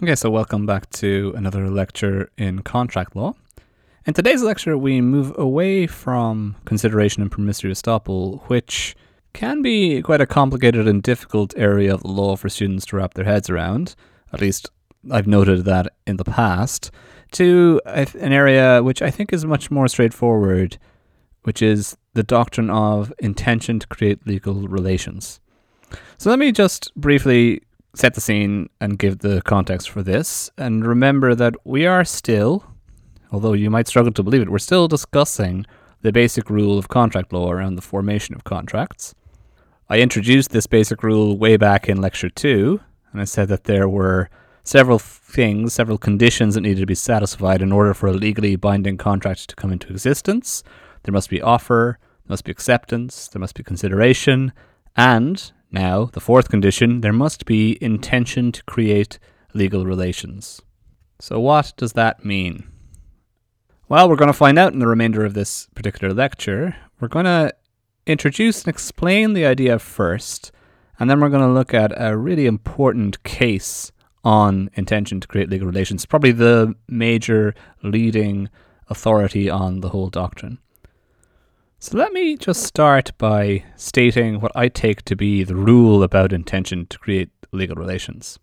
Okay, so welcome back to another lecture in contract law. In today's lecture, we move away from consideration and promissory estoppel, which can be quite a complicated and difficult area of the law for students to wrap their heads around. At least I've noted that in the past, to an area which I think is much more straightforward, which is the doctrine of intention to create legal relations. So let me just briefly set the scene and give the context for this. And remember that we are still, although you might struggle to believe it, we're still discussing the basic rule of contract law around the formation of contracts. I introduced this basic rule way back in lecture two, and I said that there were several things, several conditions that needed to be satisfied in order for a legally binding contract to come into existence. There must be offer, there must be acceptance, there must be consideration, and now, the fourth condition there must be intention to create legal relations. So, what does that mean? Well, we're going to find out in the remainder of this particular lecture. We're going to introduce and explain the idea first, and then we're going to look at a really important case on intention to create legal relations, probably the major leading authority on the whole doctrine. So let me just start by stating what I take to be the rule about intention to create legal relations.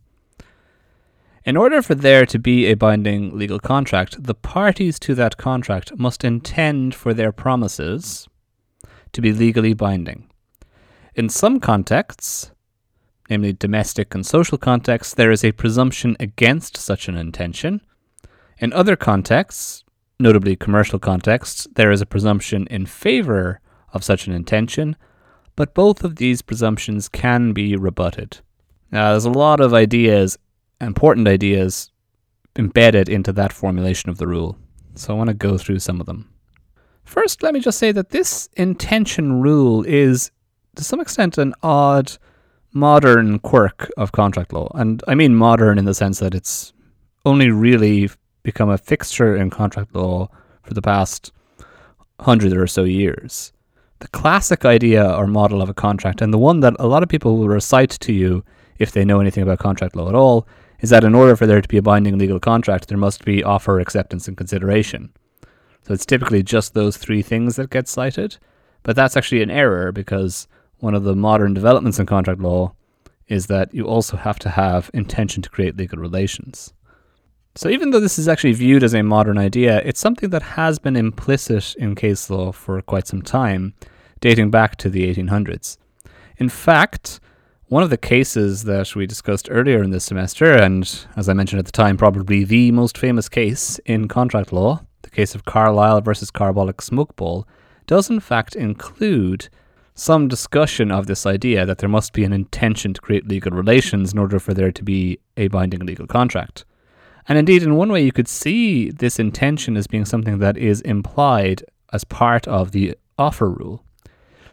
In order for there to be a binding legal contract, the parties to that contract must intend for their promises to be legally binding. In some contexts, namely domestic and social contexts, there is a presumption against such an intention. In other contexts, notably commercial contexts, there is a presumption in favor of such an intention, but both of these presumptions can be rebutted. Now, there's a lot of ideas, important ideas, embedded into that formulation of the rule, so I want to go through some of them. First, let me just say that this intention rule is, to some extent, an odd modern quirk of contract law. And I mean modern in the sense that it's only really become a fixture in contract law for the past hundred or so years. The classic idea or model of a contract, and the one that a lot of people will recite to you if they know anything about contract law at all, is that in order for there to be a binding legal contract, there must be offer, acceptance, and consideration. So it's typically just those three things that get cited, but that's actually an error because one of the modern developments in contract law is that you also have to have intention to create legal relations. So, even though this is actually viewed as a modern idea, it's something that has been implicit in case law for quite some time, dating back to the 1800s. In fact, one of the cases that we discussed earlier in this semester, and as I mentioned at the time, probably the most famous case in contract law, the case of Carlill versus Carbolic Smokeball, does in fact include some discussion of this idea that there must be an intention to create legal relations in order for there to be a binding legal contract. And indeed, in one way, you could see this intention as being something that is implied as part of the offer rule.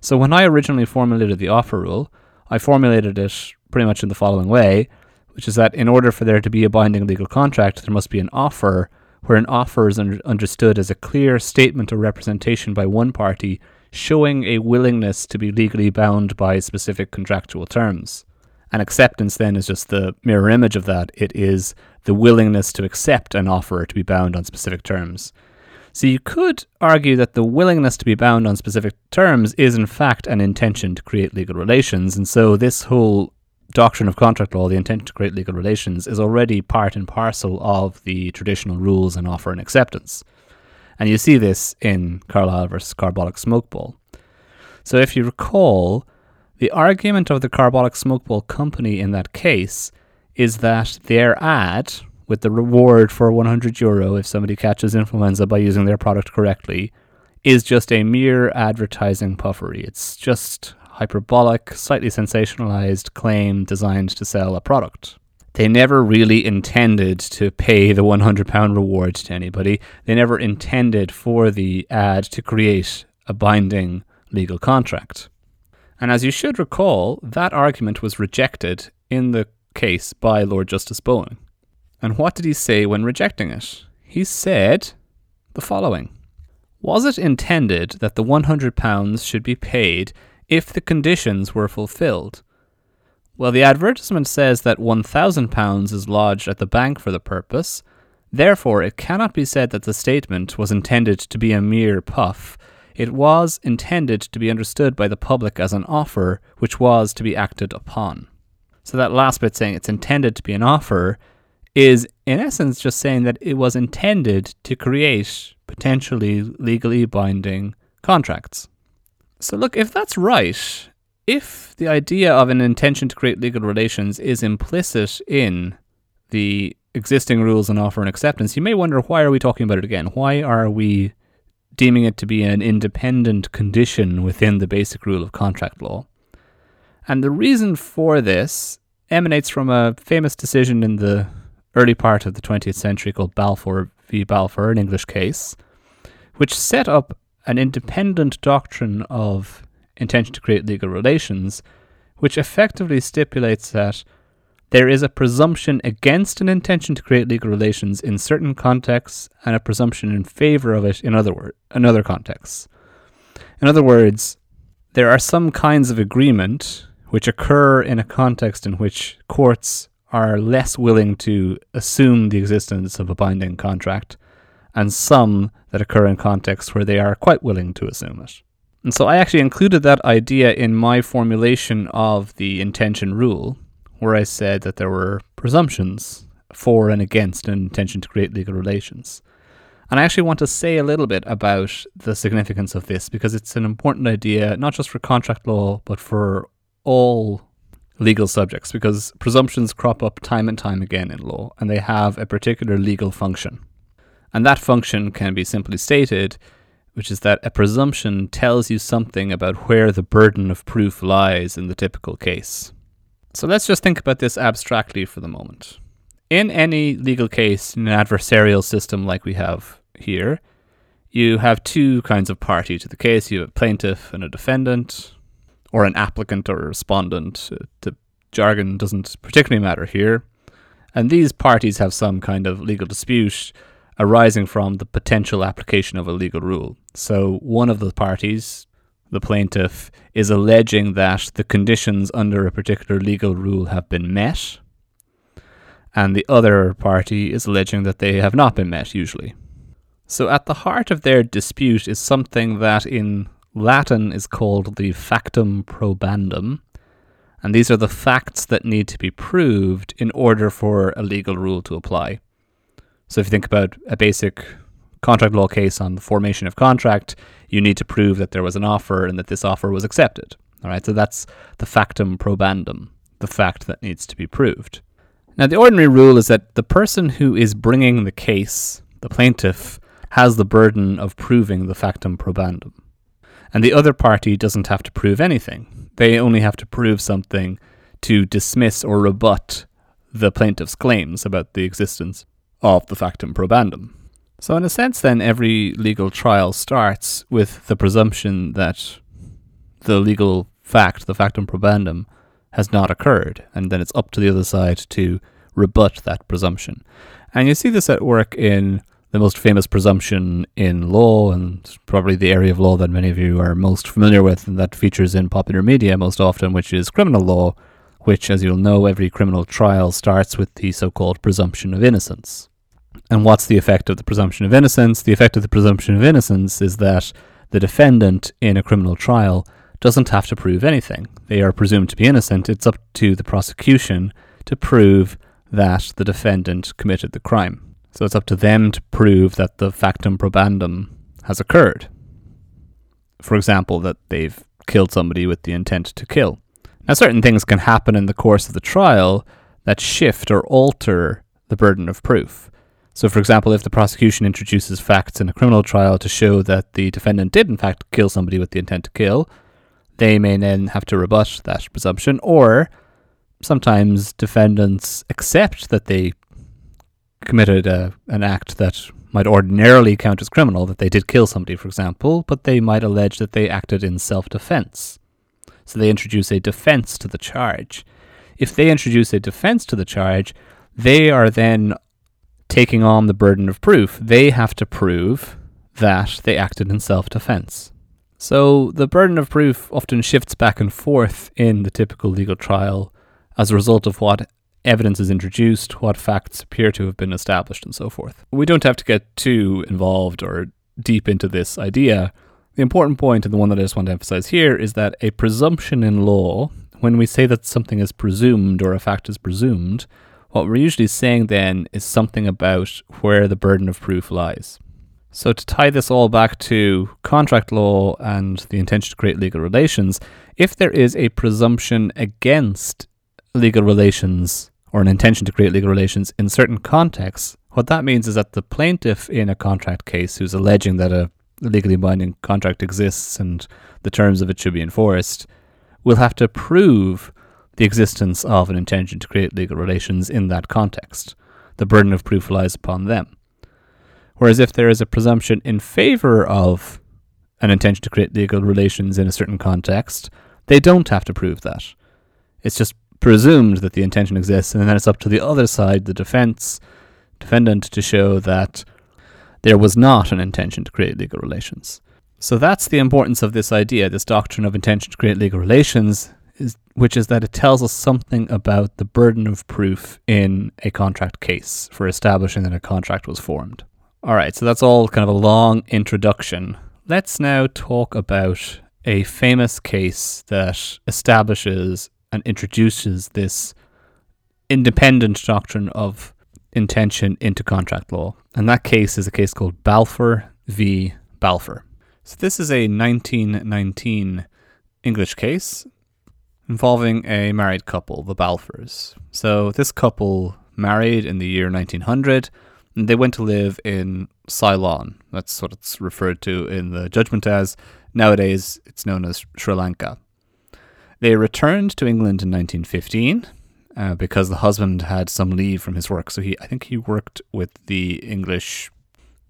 So when I originally formulated the offer rule, I formulated it pretty much in the following way, which is that in order for there to be a binding legal contract, there must be an offer, where an offer is un- understood as a clear statement or representation by one party showing a willingness to be legally bound by specific contractual terms. And acceptance then is just the mirror image of that. It is the willingness to accept an offer to be bound on specific terms. So you could argue that the willingness to be bound on specific terms is in fact an intention to create legal relations. And so this whole doctrine of contract law, the intention to create legal relations, is already part and parcel of the traditional rules in offer and acceptance. And you see this in Carlill versus Carbolic Smokeball. So if you recall, the argument of the Carbolic Smokeball company in that case is that their ad, with the reward for 100 euro if somebody catches influenza by using their product correctly, is just a mere advertising puffery. It's just hyperbolic, slightly sensationalized claim designed to sell a product. They never really intended to pay the £100 reward to anybody. They never intended for the ad to create a binding legal contract. And as you should recall, that argument was rejected in the case by Lord Justice Bowen. And what did he say when rejecting it? He said the following Was it intended that the £100 should be paid if the conditions were fulfilled? Well, the advertisement says that £1,000 is lodged at the bank for the purpose. Therefore, it cannot be said that the statement was intended to be a mere puff. It was intended to be understood by the public as an offer which was to be acted upon. So, that last bit saying it's intended to be an offer is, in essence, just saying that it was intended to create potentially legally binding contracts. So, look, if that's right, if the idea of an intention to create legal relations is implicit in the existing rules on offer and acceptance, you may wonder why are we talking about it again? Why are we deeming it to be an independent condition within the basic rule of contract law? And the reason for this emanates from a famous decision in the early part of the 20th century called Balfour v. Balfour, an English case, which set up an independent doctrine of intention to create legal relations, which effectively stipulates that there is a presumption against an intention to create legal relations in certain contexts and a presumption in favor of it in other wor- in other contexts. In other words, there are some kinds of agreement which occur in a context in which courts are less willing to assume the existence of a binding contract, and some that occur in contexts where they are quite willing to assume it. And so I actually included that idea in my formulation of the intention rule, where I said that there were presumptions for and against an intention to create legal relations. And I actually want to say a little bit about the significance of this because it's an important idea, not just for contract law, but for all legal subjects because presumptions crop up time and time again in law and they have a particular legal function. And that function can be simply stated, which is that a presumption tells you something about where the burden of proof lies in the typical case. So let's just think about this abstractly for the moment. In any legal case, in an adversarial system like we have here, you have two kinds of party to the case. You have a plaintiff and a defendant or an applicant or a respondent. Uh, the jargon doesn't particularly matter here. And these parties have some kind of legal dispute arising from the potential application of a legal rule. So one of the parties, the plaintiff, is alleging that the conditions under a particular legal rule have been met, and the other party is alleging that they have not been met, usually. So at the heart of their dispute is something that in Latin is called the factum probandum, and these are the facts that need to be proved in order for a legal rule to apply. So if you think about a basic contract law case on the formation of contract, you need to prove that there was an offer and that this offer was accepted. All right, so that's the factum probandum, the fact that needs to be proved. Now, the ordinary rule is that the person who is bringing the case, the plaintiff, has the burden of proving the factum probandum and the other party doesn't have to prove anything. They only have to prove something to dismiss or rebut the plaintiff's claims about the existence of the factum probandum. So, in a sense, then, every legal trial starts with the presumption that the legal fact, the factum probandum, has not occurred, and then it's up to the other side to rebut that presumption. And you see this at work in the most famous presumption in law, and probably the area of law that many of you are most familiar with, and that features in popular media most often, which is criminal law, which, as you'll know, every criminal trial starts with the so called presumption of innocence. And what's the effect of the presumption of innocence? The effect of the presumption of innocence is that the defendant in a criminal trial doesn't have to prove anything. They are presumed to be innocent. It's up to the prosecution to prove that the defendant committed the crime. So it's up to them to prove that the factum probandum has occurred. For example, that they've killed somebody with the intent to kill. Now, certain things can happen in the course of the trial that shift or alter the burden of proof. So, for example, if the prosecution introduces facts in a criminal trial to show that the defendant did, in fact, kill somebody with the intent to kill, they may then have to rebut that presumption, or sometimes defendants accept that they committed a, an act that might ordinarily count as criminal, that they did kill somebody, for example, but they might allege that they acted in self defense. So they introduce a defense to the charge. If they introduce a defense to the charge, they are then taking on the burden of proof. They have to prove that they acted in self defense. So the burden of proof often shifts back and forth in the typical legal trial as a result of what evidence is introduced, what facts appear to have been established, and so forth. We don't have to get too involved or deep into this idea. The important point, and the one that I just want to emphasize here, is that a presumption in law, when we say that something is presumed or a fact is presumed, what we're usually saying then is something about where the burden of proof lies. So, to tie this all back to contract law and the intention to create legal relations, if there is a presumption against legal relations or an intention to create legal relations in certain contexts, what that means is that the plaintiff in a contract case who's alleging that a legally binding contract exists and the terms of it should be enforced will have to prove the existence of an intention to create legal relations in that context. The burden of proof lies upon them. Whereas if there is a presumption in favor of an intention to create legal relations in a certain context, they don't have to prove that. It's just presumed that the intention exists, and then it's up to the other side, the defense, defendant, to show that there was not an intention to create legal relations. So that's the importance of this idea, this doctrine of intention to create legal relations, is, which is that it tells us something about the burden of proof in a contract case for establishing that a contract was formed. All right, so that's all kind of a long introduction. Let's now talk about a famous case that establishes and introduces this independent doctrine of intention into contract law. And that case is a case called Balfour v. Balfour. So this is a 1919 English case involving a married couple, the Balfours. So this couple married in the year 1900 and they went to live in Ceylon. That's what it's referred to in the judgment as. Nowadays, it's known as Sri Lanka. They returned to England in 1915 uh, because the husband had some leave from his work. So he, I think, he worked with the English,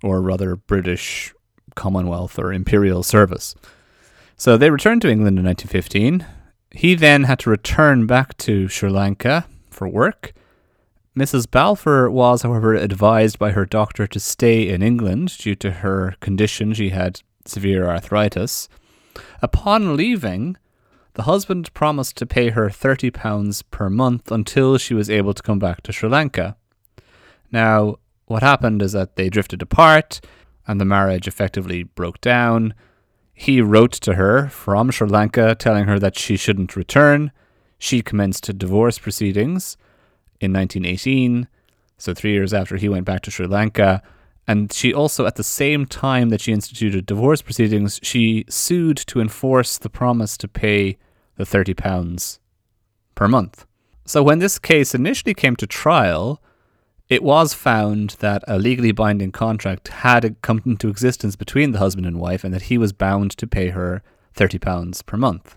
or rather British, Commonwealth or Imperial Service. So they returned to England in 1915. He then had to return back to Sri Lanka for work. Mrs. Balfour was, however, advised by her doctor to stay in England due to her condition. She had severe arthritis. Upon leaving, the husband promised to pay her £30 per month until she was able to come back to Sri Lanka. Now, what happened is that they drifted apart and the marriage effectively broke down. He wrote to her from Sri Lanka telling her that she shouldn't return. She commenced divorce proceedings in 1918, so three years after he went back to Sri Lanka. And she also, at the same time that she instituted divorce proceedings, she sued to enforce the promise to pay the £30 per month. So when this case initially came to trial, it was found that a legally binding contract had come into existence between the husband and wife and that he was bound to pay her £30 per month.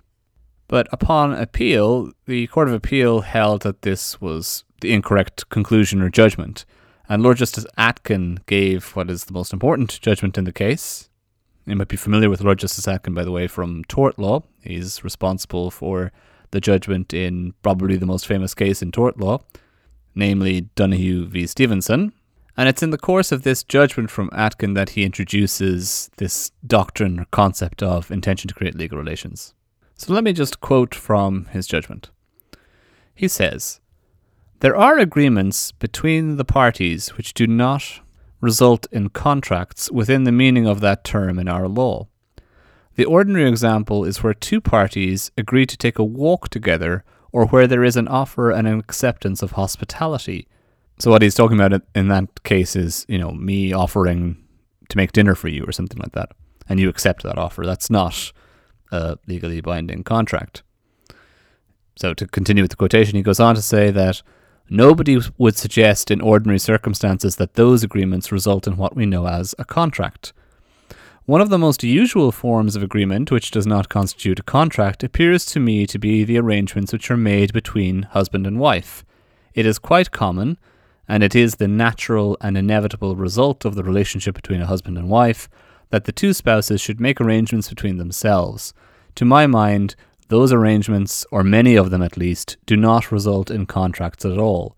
But upon appeal, the Court of Appeal held that this was the incorrect conclusion or judgment and Lord Justice Atkin gave what is the most important judgment in the case. You might be familiar with Lord Justice Atkin, by the way, from tort law. He's responsible for the judgment in probably the most famous case in tort law, namely Donoghue v. Stevenson. And it's in the course of this judgment from Atkin that he introduces this doctrine or concept of intention to create legal relations. So let me just quote from his judgment. He says, there are agreements between the parties which do not result in contracts within the meaning of that term in our law. The ordinary example is where two parties agree to take a walk together or where there is an offer and an acceptance of hospitality. So what he's talking about in that case is, you know, me offering to make dinner for you or something like that, and you accept that offer. That's not a legally binding contract. So to continue with the quotation, he goes on to say that Nobody would suggest in ordinary circumstances that those agreements result in what we know as a contract. One of the most usual forms of agreement which does not constitute a contract appears to me to be the arrangements which are made between husband and wife. It is quite common, and it is the natural and inevitable result of the relationship between a husband and wife, that the two spouses should make arrangements between themselves. To my mind, those arrangements, or many of them at least, do not result in contracts at all.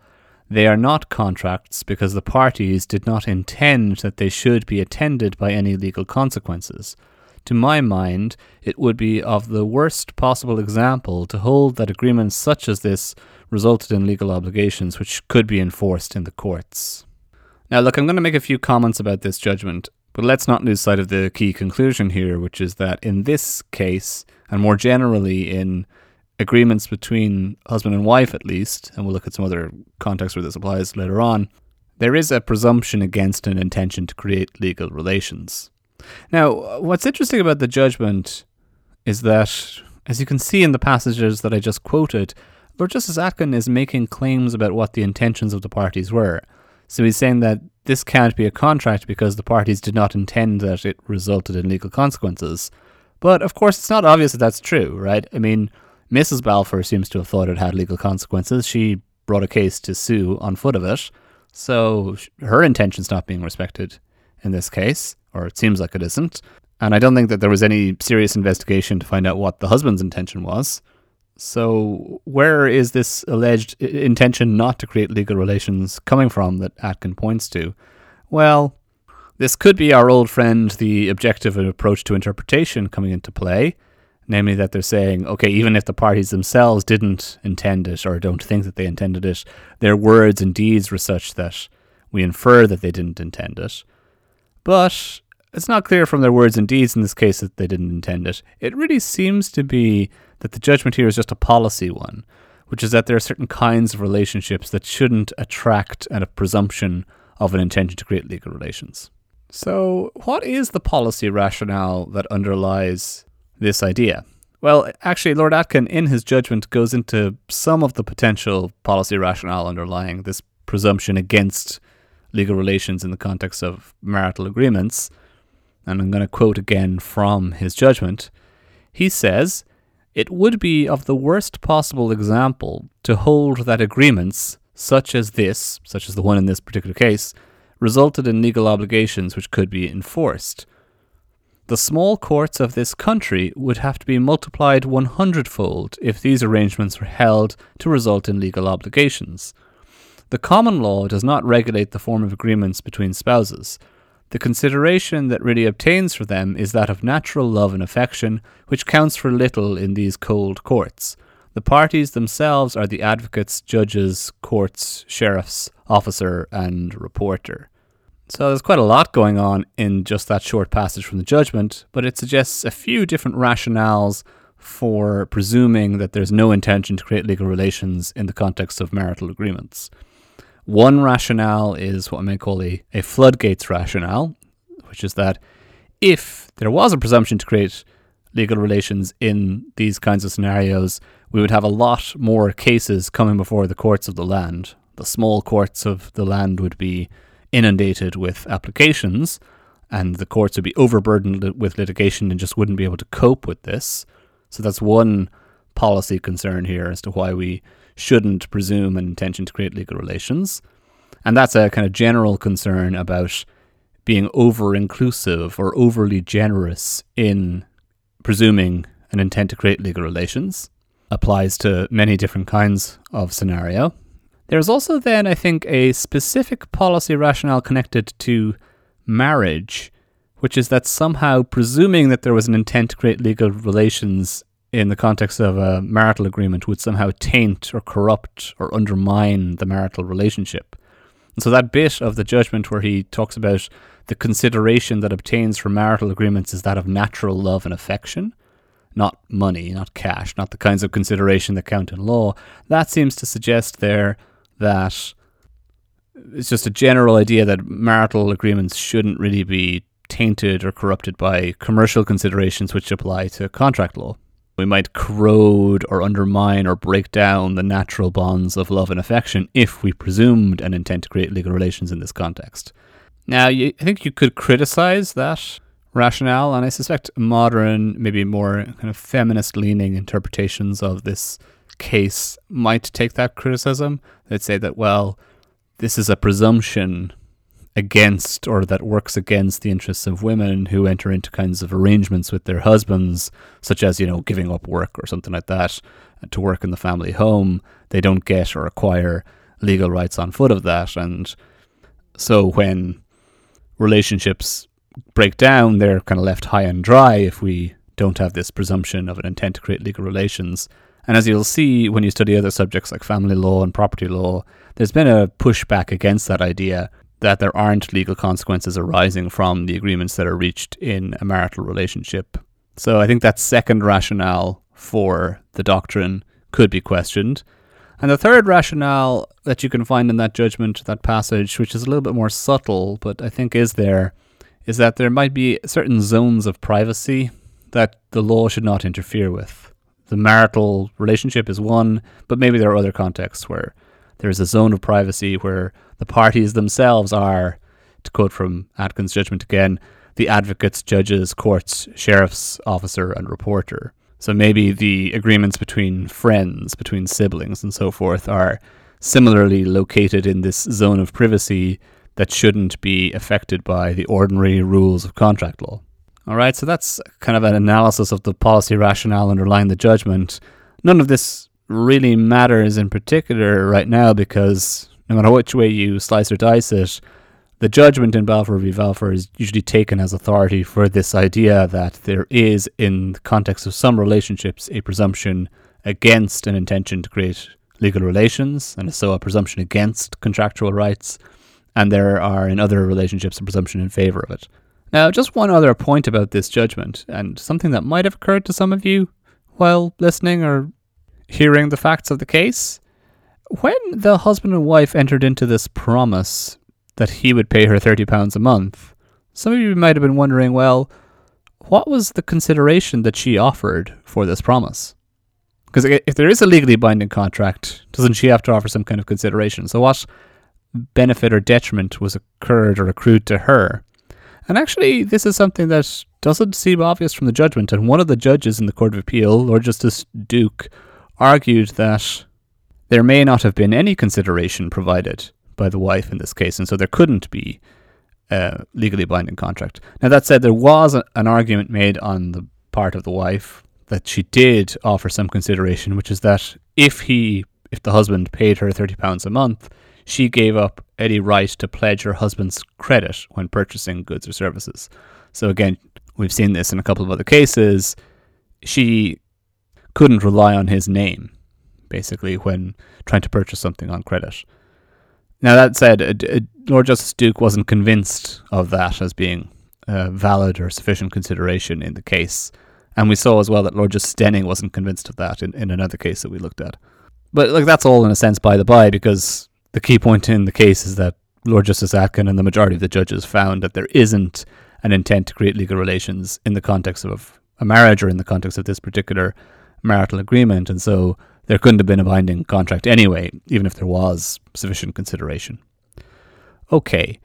They are not contracts because the parties did not intend that they should be attended by any legal consequences. To my mind, it would be of the worst possible example to hold that agreements such as this resulted in legal obligations which could be enforced in the courts. Now, look, I'm going to make a few comments about this judgment, but let's not lose sight of the key conclusion here, which is that in this case, and more generally in agreements between husband and wife at least, and we'll look at some other contexts where this applies later on, there is a presumption against an intention to create legal relations. Now, what's interesting about the judgment is that, as you can see in the passages that I just quoted, Lord Justice Atkin is making claims about what the intentions of the parties were. So he's saying that this can't be a contract because the parties did not intend that it resulted in legal consequences. But of course, it's not obvious that that's true, right? I mean, Mrs. Balfour seems to have thought it had legal consequences. She brought a case to sue on foot of it. So her intention's not being respected in this case, or it seems like it isn't. And I don't think that there was any serious investigation to find out what the husband's intention was. So, where is this alleged intention not to create legal relations coming from that Atkin points to? Well, this could be our old friend, the objective approach to interpretation, coming into play. Namely, that they're saying, okay, even if the parties themselves didn't intend it or don't think that they intended it, their words and deeds were such that we infer that they didn't intend it. But it's not clear from their words and deeds in this case that they didn't intend it. It really seems to be that the judgment here is just a policy one, which is that there are certain kinds of relationships that shouldn't attract a presumption of an intention to create legal relations. So, what is the policy rationale that underlies this idea? Well, actually, Lord Atkin, in his judgment, goes into some of the potential policy rationale underlying this presumption against legal relations in the context of marital agreements. And I'm going to quote again from his judgment. He says, It would be of the worst possible example to hold that agreements, such as this, such as the one in this particular case, resulted in legal obligations which could be enforced the small courts of this country would have to be multiplied 100 fold if these arrangements were held to result in legal obligations. The common law does not regulate the form of agreements between spouses. The consideration that really obtains for them is that of natural love and affection, which counts for little in these cold courts. The parties themselves are the advocates, judges, courts, sheriffs, officer, and reporter. So there's quite a lot going on in just that short passage from the judgment, but it suggests a few different rationales for presuming that there's no intention to create legal relations in the context of marital agreements. One rationale is what I may call a, a floodgates rationale, which is that if there was a presumption to create legal relations in these kinds of scenarios, we would have a lot more cases coming before the courts of the land. The small courts of the land would be inundated with applications, and the courts would be overburdened with litigation and just wouldn't be able to cope with this. So that's one policy concern here as to why we shouldn't presume an intention to create legal relations. And that's a kind of general concern about being over inclusive or overly generous in presuming an intent to create legal relations. Applies to many different kinds of scenario. There's also then, I think, a specific policy rationale connected to marriage, which is that somehow presuming that there was an intent to create legal relations in the context of a marital agreement would somehow taint or corrupt or undermine the marital relationship. And so that bit of the judgment where he talks about the consideration that obtains from marital agreements is that of natural love and affection, not money, not cash, not the kinds of consideration that count in law, that seems to suggest there that it's just a general idea that marital agreements shouldn't really be tainted or corrupted by commercial considerations which apply to contract law. We might corrode or undermine or break down the natural bonds of love and affection if we presumed an intent to create legal relations in this context. Now, you, I think you could criticize that rationale, and I suspect modern, maybe more kind of feminist leaning interpretations of this case might take that criticism. They'd say that, well, this is a presumption against or that works against the interests of women who enter into kinds of arrangements with their husbands, such as, you know, giving up work or something like that uh, to work in the family home. They don't get or acquire legal rights on foot of that. And so when relationships break down, they're kind of left high and dry if we don't have this presumption of an intent to create legal relations. And as you'll see when you study other subjects like family law and property law, there's been a pushback against that idea that there aren't legal consequences arising from the agreements that are reached in a marital relationship. So I think that second rationale for the doctrine could be questioned. And the third rationale that you can find in that judgment, that passage, which is a little bit more subtle, but I think is there, is that there might be certain zones of privacy that the law should not interfere with. The marital relationship is one, but maybe there are other contexts where there's a zone of privacy where the parties themselves are, to quote from Atkins' judgment again, the advocates, judges, courts, sheriff's officer, and reporter. So maybe the agreements between friends, between siblings, and so forth are similarly located in this zone of privacy that shouldn't be affected by the ordinary rules of contract law. All right, so that's kind of an analysis of the policy rationale underlying the judgment. None of this really matters in particular right now because no matter which way you slice or dice it, the judgment in Balfour v. Balfour is usually taken as authority for this idea that there is, in the context of some relationships, a presumption against an intention to create legal relations, and so a presumption against contractual rights, and there are in other relationships a presumption in favor of it. Now, just one other point about this judgment, and something that might have occurred to some of you while listening or hearing the facts of the case. When the husband and wife entered into this promise that he would pay her £30 a month, some of you might have been wondering well, what was the consideration that she offered for this promise? Because if there is a legally binding contract, doesn't she have to offer some kind of consideration? So, what benefit or detriment was occurred or accrued to her? And actually, this is something that doesn't seem obvious from the judgment. And one of the judges in the Court of Appeal, Lord Justice Duke, argued that there may not have been any consideration provided by the wife in this case, and so there couldn't be a legally binding contract. Now, that said, there was a, an argument made on the part of the wife that she did offer some consideration, which is that if he, if the husband paid her thirty pounds a month, she gave up any right to pledge her husband's credit when purchasing goods or services. So again, we've seen this in a couple of other cases. She couldn't rely on his name, basically, when trying to purchase something on credit. Now, that said, Lord Justice Duke wasn't convinced of that as being valid or sufficient consideration in the case. And we saw as well that Lord Justice Denning wasn't convinced of that in, in another case that we looked at. But like that's all in a sense by the by, because the key point in the case is that Lord Justice Atkin and the majority of the judges found that there isn't an intent to create legal relations in the context of a marriage or in the context of this particular marital agreement. And so there couldn't have been a binding contract anyway, even if there was sufficient consideration. Okay,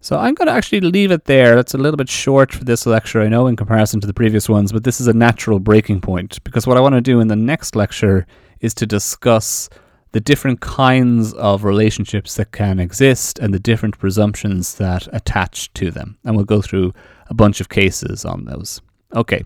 so I'm going to actually leave it there. That's a little bit short for this lecture, I know, in comparison to the previous ones, but this is a natural breaking point because what I want to do in the next lecture is to discuss the different kinds of relationships that can exist and the different presumptions that attach to them. And we'll go through a bunch of cases on those. Okay,